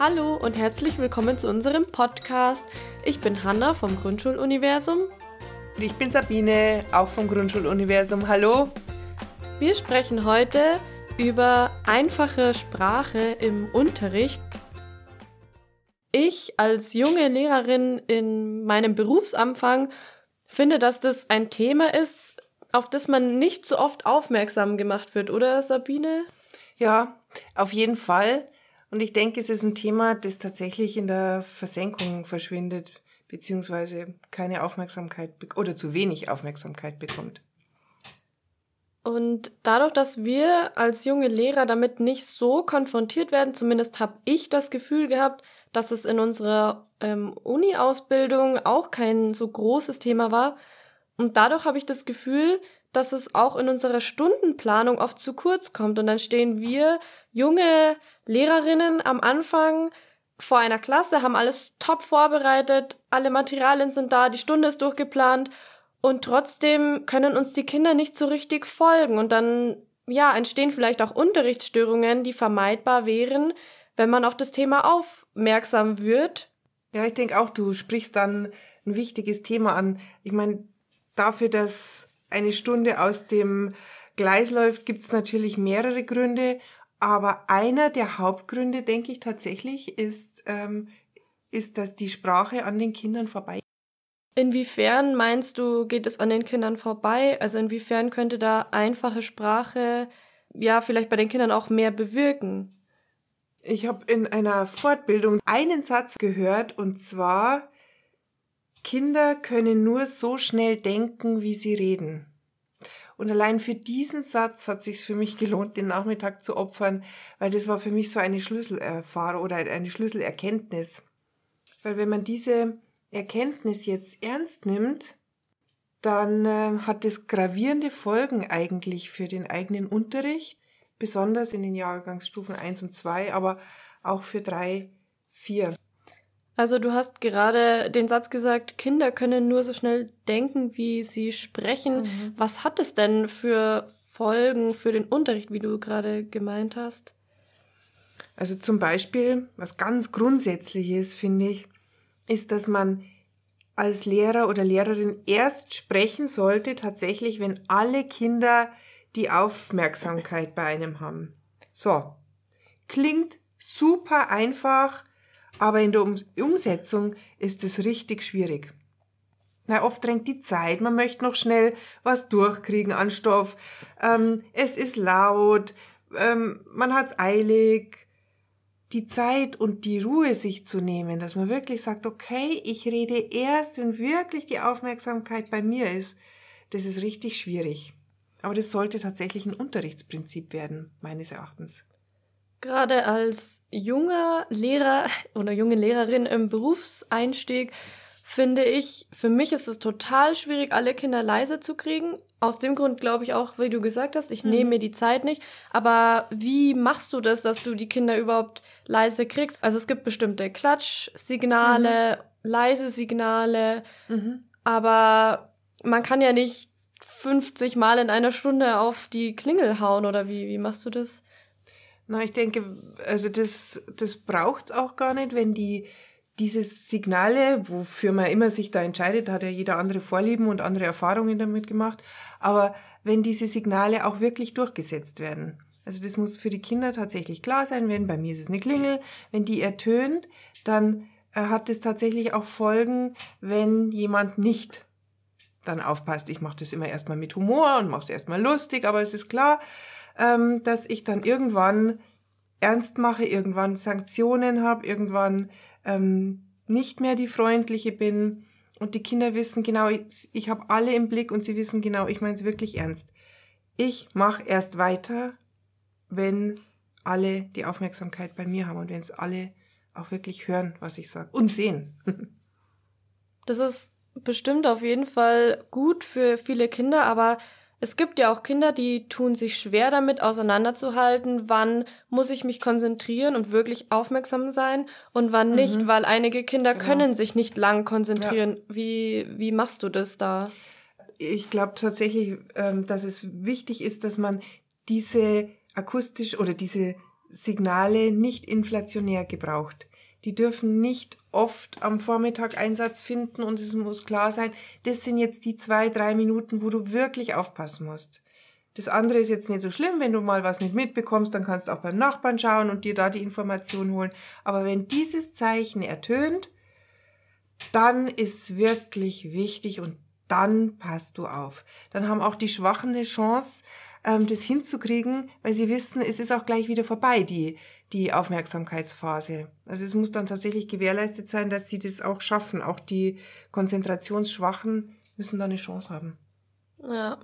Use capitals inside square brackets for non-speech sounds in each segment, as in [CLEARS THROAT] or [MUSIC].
Hallo und herzlich willkommen zu unserem Podcast. Ich bin Hanna vom Grundschuluniversum. Und ich bin Sabine, auch vom Grundschuluniversum. Hallo. Wir sprechen heute über einfache Sprache im Unterricht. Ich als junge Lehrerin in meinem Berufsanfang finde, dass das ein Thema ist, auf das man nicht so oft aufmerksam gemacht wird, oder Sabine? Ja, auf jeden Fall. Und ich denke, es ist ein Thema, das tatsächlich in der Versenkung verschwindet, beziehungsweise keine Aufmerksamkeit oder zu wenig Aufmerksamkeit bekommt. Und dadurch, dass wir als junge Lehrer damit nicht so konfrontiert werden, zumindest habe ich das Gefühl gehabt, dass es in unserer ähm, Uni-Ausbildung auch kein so großes Thema war. Und dadurch habe ich das Gefühl, dass es auch in unserer Stundenplanung oft zu kurz kommt. Und dann stehen wir junge Lehrerinnen am Anfang vor einer Klasse, haben alles top vorbereitet, alle Materialien sind da, die Stunde ist durchgeplant und trotzdem können uns die Kinder nicht so richtig folgen und dann ja, entstehen vielleicht auch Unterrichtsstörungen, die vermeidbar wären, wenn man auf das Thema aufmerksam wird. Ja, ich denke auch, du sprichst dann ein wichtiges Thema an. Ich meine, dafür, dass eine Stunde aus dem Gleis läuft, gibt es natürlich mehrere Gründe. Aber einer der Hauptgründe, denke ich tatsächlich, ist, ähm, ist, dass die Sprache an den Kindern vorbei. Inwiefern meinst du, geht es an den Kindern vorbei? Also inwiefern könnte da einfache Sprache ja vielleicht bei den Kindern auch mehr bewirken? Ich habe in einer Fortbildung einen Satz gehört und zwar Kinder können nur so schnell denken, wie sie reden. Und allein für diesen Satz hat sich für mich gelohnt, den Nachmittag zu opfern, weil das war für mich so eine Schlüsselerfahrung oder eine Schlüsselerkenntnis. Weil wenn man diese Erkenntnis jetzt ernst nimmt, dann äh, hat es gravierende Folgen eigentlich für den eigenen Unterricht, besonders in den Jahrgangsstufen 1 und 2, aber auch für 3, 4. Also du hast gerade den Satz gesagt, Kinder können nur so schnell denken, wie sie sprechen. Mhm. Was hat es denn für Folgen für den Unterricht, wie du gerade gemeint hast? Also zum Beispiel, was ganz grundsätzliches, finde ich, ist, dass man als Lehrer oder Lehrerin erst sprechen sollte, tatsächlich, wenn alle Kinder die Aufmerksamkeit bei einem haben. So. Klingt super einfach, aber in der Umsetzung ist es richtig schwierig. Na, oft drängt die Zeit, man möchte noch schnell was durchkriegen an Stoff. Ähm, es ist laut, ähm, man hat's eilig. Die Zeit und die Ruhe sich zu nehmen, dass man wirklich sagt, okay, ich rede erst, wenn wirklich die Aufmerksamkeit bei mir ist, das ist richtig schwierig. Aber das sollte tatsächlich ein Unterrichtsprinzip werden, meines Erachtens. Gerade als junger Lehrer oder junge Lehrerin im Berufseinstieg finde ich, für mich ist es total schwierig, alle Kinder leise zu kriegen. Aus dem Grund glaube ich auch, wie du gesagt hast, ich mhm. nehme mir die Zeit nicht. Aber wie machst du das, dass du die Kinder überhaupt leise kriegst? Also es gibt bestimmte Klatschsignale, mhm. leise Signale, mhm. aber man kann ja nicht 50 Mal in einer Stunde auf die Klingel hauen oder wie, wie machst du das? Na, ich denke, also das, das braucht's auch gar nicht, wenn die diese Signale, wofür man immer sich da entscheidet, hat ja jeder andere Vorlieben und andere Erfahrungen damit gemacht, aber wenn diese Signale auch wirklich durchgesetzt werden. Also das muss für die Kinder tatsächlich klar sein, wenn bei mir ist es eine Klingel, wenn die ertönt, dann äh, hat es tatsächlich auch Folgen, wenn jemand nicht dann aufpasst. Ich mache das immer erstmal mit Humor und mache es erstmal lustig, aber es ist klar, ähm, dass ich dann irgendwann ernst mache, irgendwann Sanktionen habe, irgendwann ähm, nicht mehr die freundliche bin und die Kinder wissen genau, ich, ich habe alle im Blick und sie wissen genau, ich meine es wirklich ernst. Ich mache erst weiter, wenn alle die Aufmerksamkeit bei mir haben und wenn es alle auch wirklich hören, was ich sage und sehen. [LAUGHS] das ist bestimmt auf jeden Fall gut für viele Kinder, aber es gibt ja auch Kinder, die tun sich schwer damit auseinanderzuhalten, wann muss ich mich konzentrieren und wirklich aufmerksam sein und wann mhm. nicht, weil einige Kinder genau. können sich nicht lang konzentrieren. Ja. Wie, wie machst du das da? Ich glaube tatsächlich, ähm, dass es wichtig ist, dass man diese akustisch oder diese Signale nicht inflationär gebraucht. Die dürfen nicht oft am Vormittag Einsatz finden und es muss klar sein, das sind jetzt die zwei, drei Minuten, wo du wirklich aufpassen musst. Das andere ist jetzt nicht so schlimm, wenn du mal was nicht mitbekommst, dann kannst du auch beim Nachbarn schauen und dir da die Information holen. Aber wenn dieses Zeichen ertönt, dann ist wirklich wichtig und dann passt du auf. Dann haben auch die Schwachen eine Chance, ähm, das hinzukriegen, weil sie wissen, es ist auch gleich wieder vorbei, die, die Aufmerksamkeitsphase. Also es muss dann tatsächlich gewährleistet sein, dass sie das auch schaffen. Auch die Konzentrationsschwachen müssen da eine Chance haben. Ja.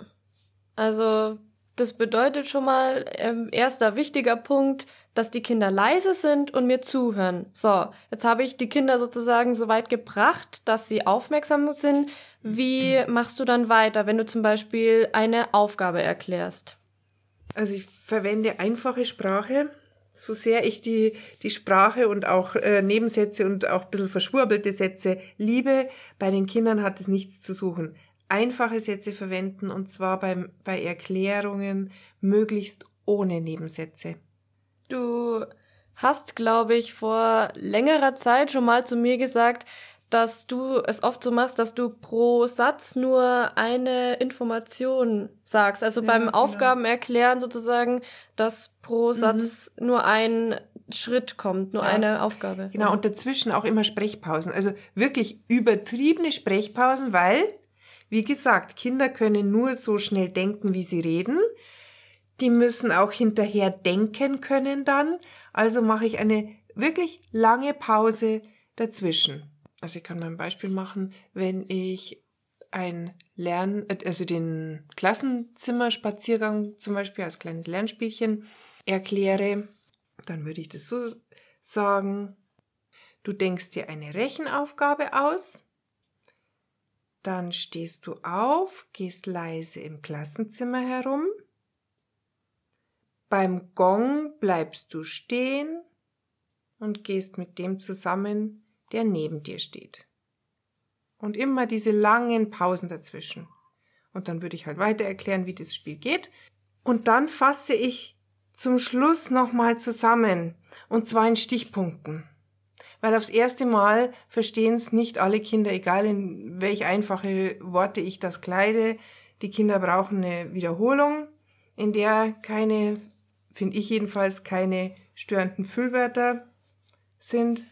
Also das bedeutet schon mal, ähm, erster wichtiger Punkt, dass die Kinder leise sind und mir zuhören. So, jetzt habe ich die Kinder sozusagen so weit gebracht, dass sie aufmerksam sind. Wie machst du dann weiter, wenn du zum Beispiel eine Aufgabe erklärst? Also ich verwende einfache Sprache, so sehr ich die, die Sprache und auch äh, Nebensätze und auch ein bisschen verschwurbelte Sätze liebe, bei den Kindern hat es nichts zu suchen einfache Sätze verwenden und zwar beim, bei Erklärungen möglichst ohne Nebensätze. Du hast, glaube ich, vor längerer Zeit schon mal zu mir gesagt, dass du es oft so machst, dass du pro Satz nur eine Information sagst. Also ja, beim genau. Aufgaben erklären sozusagen, dass pro mhm. Satz mhm. nur ein Schritt kommt, nur ja. eine Aufgabe. Genau, und dazwischen auch immer Sprechpausen. Also wirklich übertriebene Sprechpausen, weil wie gesagt, Kinder können nur so schnell denken, wie sie reden. Die müssen auch hinterher denken können dann. Also mache ich eine wirklich lange Pause dazwischen. Also ich kann mal ein Beispiel machen, wenn ich ein Lern, also den Klassenzimmerspaziergang zum Beispiel als kleines Lernspielchen erkläre, dann würde ich das so sagen. Du denkst dir eine Rechenaufgabe aus, dann stehst du auf, gehst leise im Klassenzimmer herum. Beim Gong bleibst du stehen und gehst mit dem zusammen, der neben dir steht. Und immer diese langen Pausen dazwischen. Und dann würde ich halt weiter erklären, wie das Spiel geht. Und dann fasse ich zum Schluss nochmal zusammen. Und zwar in Stichpunkten weil aufs erste Mal verstehen es nicht alle Kinder, egal in welch einfache Worte ich das kleide. Die Kinder brauchen eine Wiederholung, in der keine, finde ich jedenfalls, keine störenden Füllwörter sind.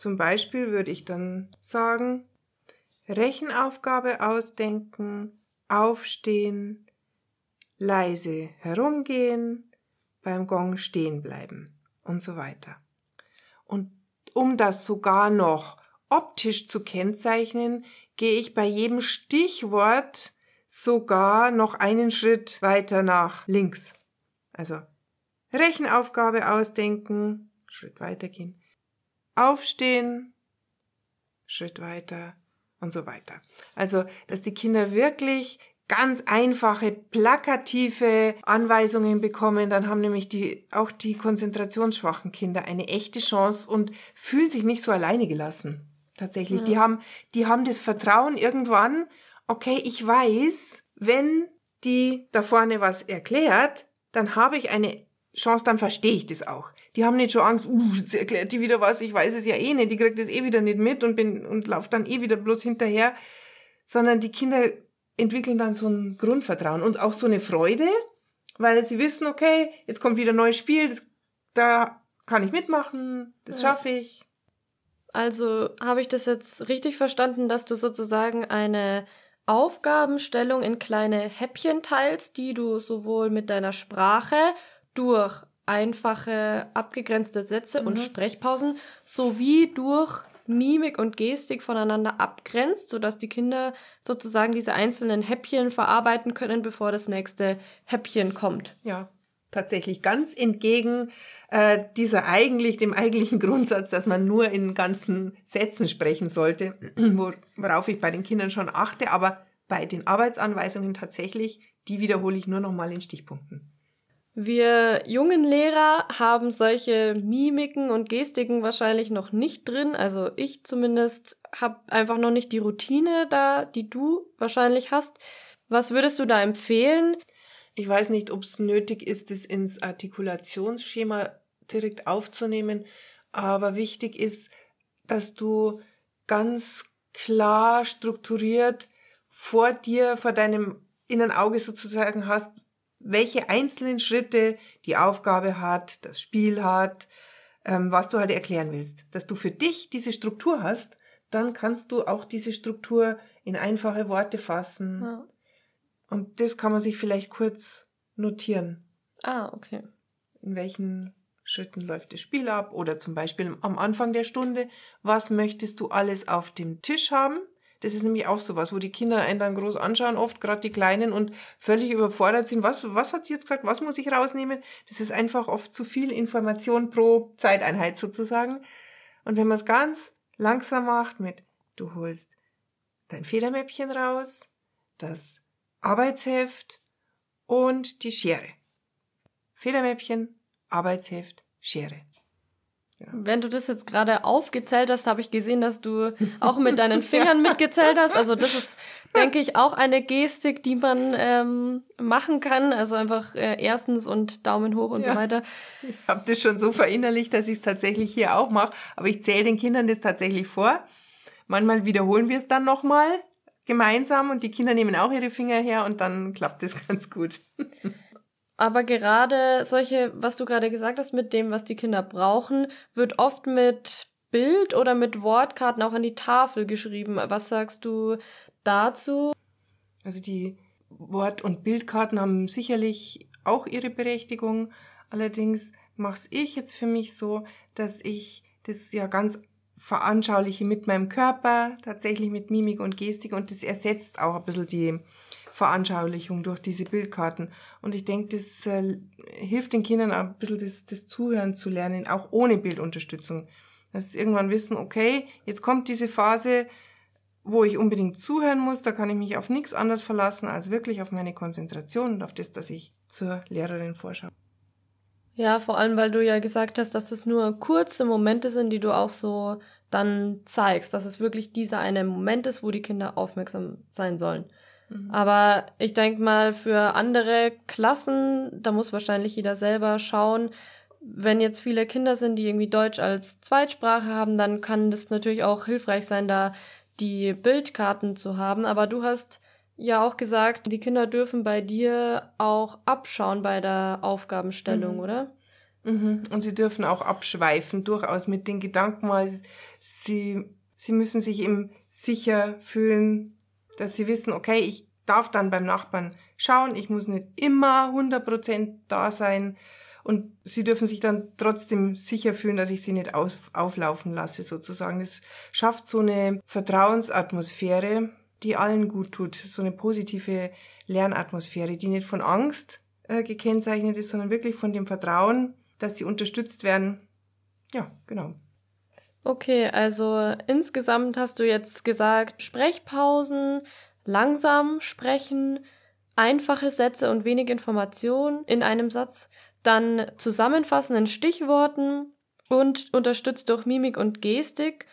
Zum Beispiel würde ich dann sagen, Rechenaufgabe ausdenken, aufstehen, leise herumgehen, beim Gong stehen bleiben und so weiter. Und um das sogar noch optisch zu kennzeichnen, gehe ich bei jedem Stichwort sogar noch einen Schritt weiter nach links. Also Rechenaufgabe ausdenken, Schritt weiter gehen, aufstehen, Schritt weiter und so weiter. Also, dass die Kinder wirklich ganz einfache, plakative Anweisungen bekommen, dann haben nämlich die, auch die konzentrationsschwachen Kinder eine echte Chance und fühlen sich nicht so alleine gelassen. Tatsächlich. Ja. Die haben, die haben das Vertrauen irgendwann, okay, ich weiß, wenn die da vorne was erklärt, dann habe ich eine Chance, dann verstehe ich das auch. Die haben nicht schon Angst, uh, jetzt erklärt die wieder was, ich weiß es ja eh nicht, die kriegt das eh wieder nicht mit und bin, und lauft dann eh wieder bloß hinterher, sondern die Kinder entwickeln dann so ein Grundvertrauen und auch so eine Freude, weil sie wissen, okay, jetzt kommt wieder ein neues Spiel, das, da kann ich mitmachen, das schaffe ich. Also habe ich das jetzt richtig verstanden, dass du sozusagen eine Aufgabenstellung in kleine Häppchen teilst, die du sowohl mit deiner Sprache durch einfache abgegrenzte Sätze mhm. und Sprechpausen sowie durch Mimik und Gestik voneinander abgrenzt, sodass die Kinder sozusagen diese einzelnen Häppchen verarbeiten können, bevor das nächste Häppchen kommt. Ja, tatsächlich ganz entgegen äh, dieser eigentlich dem eigentlichen [LAUGHS] Grundsatz, dass man nur in ganzen Sätzen sprechen sollte, [CLEARS THROAT] worauf ich bei den Kindern schon achte, aber bei den Arbeitsanweisungen tatsächlich, die wiederhole ich nur noch mal in Stichpunkten. Wir jungen Lehrer haben solche Mimiken und Gestiken wahrscheinlich noch nicht drin. Also ich zumindest habe einfach noch nicht die Routine da, die du wahrscheinlich hast. Was würdest du da empfehlen? Ich weiß nicht, ob es nötig ist, es ins Artikulationsschema direkt aufzunehmen. Aber wichtig ist, dass du ganz klar strukturiert vor dir, vor deinem inneren Auge sozusagen hast, welche einzelnen Schritte die Aufgabe hat, das Spiel hat, ähm, was du halt erklären willst. Dass du für dich diese Struktur hast, dann kannst du auch diese Struktur in einfache Worte fassen. Ja. Und das kann man sich vielleicht kurz notieren. Ah, okay. In welchen Schritten läuft das Spiel ab? Oder zum Beispiel am Anfang der Stunde, was möchtest du alles auf dem Tisch haben? Das ist nämlich auch sowas, wo die Kinder einen dann groß anschauen, oft gerade die Kleinen und völlig überfordert sind. Was, was hat sie jetzt gesagt? Was muss ich rausnehmen? Das ist einfach oft zu viel Information pro Zeiteinheit sozusagen. Und wenn man es ganz langsam macht mit, du holst dein Federmäppchen raus, das Arbeitsheft und die Schere. Federmäppchen, Arbeitsheft, Schere. Ja. Wenn du das jetzt gerade aufgezählt hast, habe ich gesehen, dass du auch mit deinen [LAUGHS] Fingern mitgezählt hast. Also das ist, denke ich, auch eine Gestik, die man ähm, machen kann. Also einfach äh, erstens und Daumen hoch und ja. so weiter. Ich habe das schon so verinnerlicht, dass ich es tatsächlich hier auch mache. Aber ich zähle den Kindern das tatsächlich vor. Manchmal wiederholen wir es dann nochmal gemeinsam und die Kinder nehmen auch ihre Finger her und dann klappt es [LAUGHS] ganz gut. Aber gerade solche, was du gerade gesagt hast, mit dem, was die Kinder brauchen, wird oft mit Bild oder mit Wortkarten auch an die Tafel geschrieben. Was sagst du dazu? Also die Wort- und Bildkarten haben sicherlich auch ihre Berechtigung. Allerdings mache ich jetzt für mich so, dass ich das ja ganz veranschauliche mit meinem Körper, tatsächlich mit Mimik und Gestik und das ersetzt auch ein bisschen die Veranschaulichung durch diese Bildkarten. Und ich denke, das äh, hilft den Kindern auch ein bisschen das, das Zuhören zu lernen, auch ohne Bildunterstützung. Dass sie irgendwann wissen, okay, jetzt kommt diese Phase, wo ich unbedingt zuhören muss, da kann ich mich auf nichts anderes verlassen, als wirklich auf meine Konzentration und auf das, dass ich zur Lehrerin vorschaue. Ja, vor allem, weil du ja gesagt hast, dass es nur kurze Momente sind, die du auch so dann zeigst, dass es wirklich dieser eine Moment ist, wo die Kinder aufmerksam sein sollen. Mhm. Aber ich denke mal, für andere Klassen, da muss wahrscheinlich jeder selber schauen. Wenn jetzt viele Kinder sind, die irgendwie Deutsch als Zweitsprache haben, dann kann das natürlich auch hilfreich sein, da die Bildkarten zu haben. Aber du hast ja auch gesagt, die Kinder dürfen bei dir auch abschauen bei der Aufgabenstellung, mhm. oder? Mhm. Und sie dürfen auch abschweifen, durchaus mit den Gedanken, weil sie, sie müssen sich eben sicher fühlen, dass sie wissen, okay, ich darf dann beim Nachbarn schauen, ich muss nicht immer 100% da sein und sie dürfen sich dann trotzdem sicher fühlen, dass ich sie nicht auf, auflaufen lasse sozusagen. Das schafft so eine Vertrauensatmosphäre, die allen gut tut, so eine positive Lernatmosphäre, die nicht von Angst äh, gekennzeichnet ist, sondern wirklich von dem Vertrauen, dass sie unterstützt werden. Ja, genau. Okay, also insgesamt hast du jetzt gesagt, Sprechpausen, langsam sprechen, einfache Sätze und wenig Information in einem Satz, dann zusammenfassen in Stichworten und unterstützt durch Mimik und Gestik.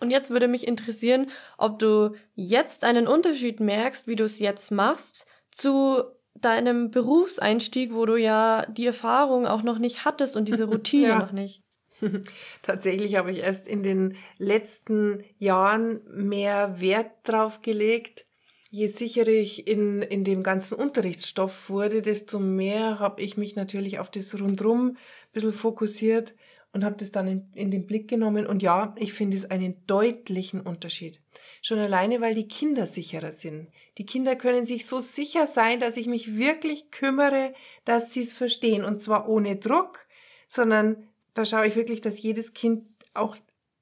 Und jetzt würde mich interessieren, ob du jetzt einen Unterschied merkst, wie du es jetzt machst, zu deinem Berufseinstieg, wo du ja die Erfahrung auch noch nicht hattest und diese [LAUGHS] Routine ja. noch nicht. [LAUGHS] Tatsächlich habe ich erst in den letzten Jahren mehr Wert drauf gelegt. Je sicherer ich in, in dem ganzen Unterrichtsstoff wurde, desto mehr habe ich mich natürlich auf das Rundrum ein bisschen fokussiert und habe das dann in, in den Blick genommen. Und ja, ich finde es einen deutlichen Unterschied. Schon alleine, weil die Kinder sicherer sind. Die Kinder können sich so sicher sein, dass ich mich wirklich kümmere, dass sie es verstehen. Und zwar ohne Druck, sondern da schaue ich wirklich, dass jedes Kind auch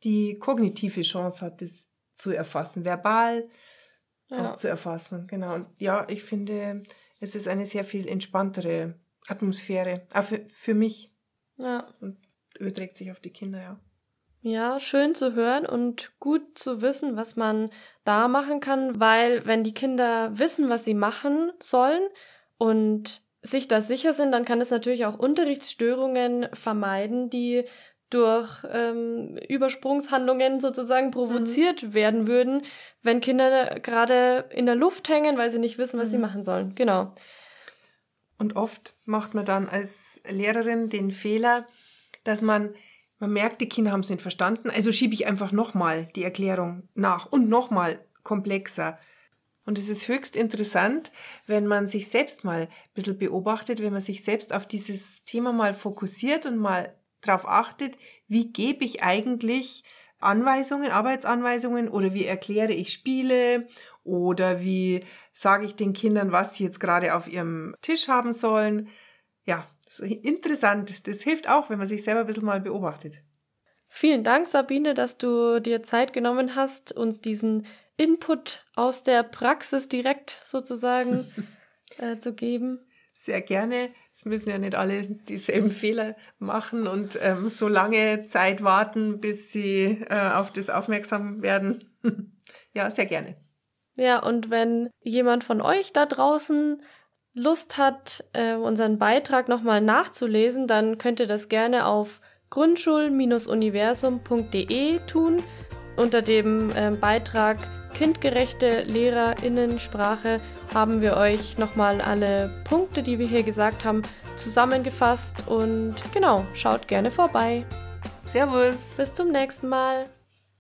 die kognitive Chance hat, das zu erfassen, verbal ja. auch zu erfassen. Genau. Und ja, ich finde, es ist eine sehr viel entspanntere Atmosphäre, auch für, für mich. Ja. Und überträgt sich auf die Kinder, ja. Ja, schön zu hören und gut zu wissen, was man da machen kann, weil wenn die Kinder wissen, was sie machen sollen und sich da sicher sind, dann kann es natürlich auch Unterrichtsstörungen vermeiden, die durch ähm, Übersprungshandlungen sozusagen provoziert mhm. werden würden, wenn Kinder gerade in der Luft hängen, weil sie nicht wissen, was mhm. sie machen sollen. Genau. Und oft macht man dann als Lehrerin den Fehler, dass man, man merkt, die Kinder haben es nicht verstanden, also schiebe ich einfach nochmal die Erklärung nach und nochmal komplexer. Und es ist höchst interessant, wenn man sich selbst mal ein bisschen beobachtet, wenn man sich selbst auf dieses Thema mal fokussiert und mal darauf achtet, wie gebe ich eigentlich Anweisungen, Arbeitsanweisungen oder wie erkläre ich Spiele oder wie sage ich den Kindern, was sie jetzt gerade auf ihrem Tisch haben sollen. Ja, interessant. Das hilft auch, wenn man sich selber ein bisschen mal beobachtet. Vielen Dank, Sabine, dass du dir Zeit genommen hast, uns diesen Input aus der Praxis direkt sozusagen [LAUGHS] äh, zu geben. Sehr gerne. Es müssen ja nicht alle dieselben Fehler machen und ähm, so lange Zeit warten, bis sie äh, auf das aufmerksam werden. [LAUGHS] ja, sehr gerne. Ja, und wenn jemand von euch da draußen Lust hat, äh, unseren Beitrag nochmal nachzulesen, dann könnt ihr das gerne auf grundschul-universum.de tun. Unter dem äh, Beitrag Kindgerechte Lehrerinnensprache haben wir euch nochmal alle Punkte, die wir hier gesagt haben, zusammengefasst. Und genau, schaut gerne vorbei. Servus. Bis zum nächsten Mal.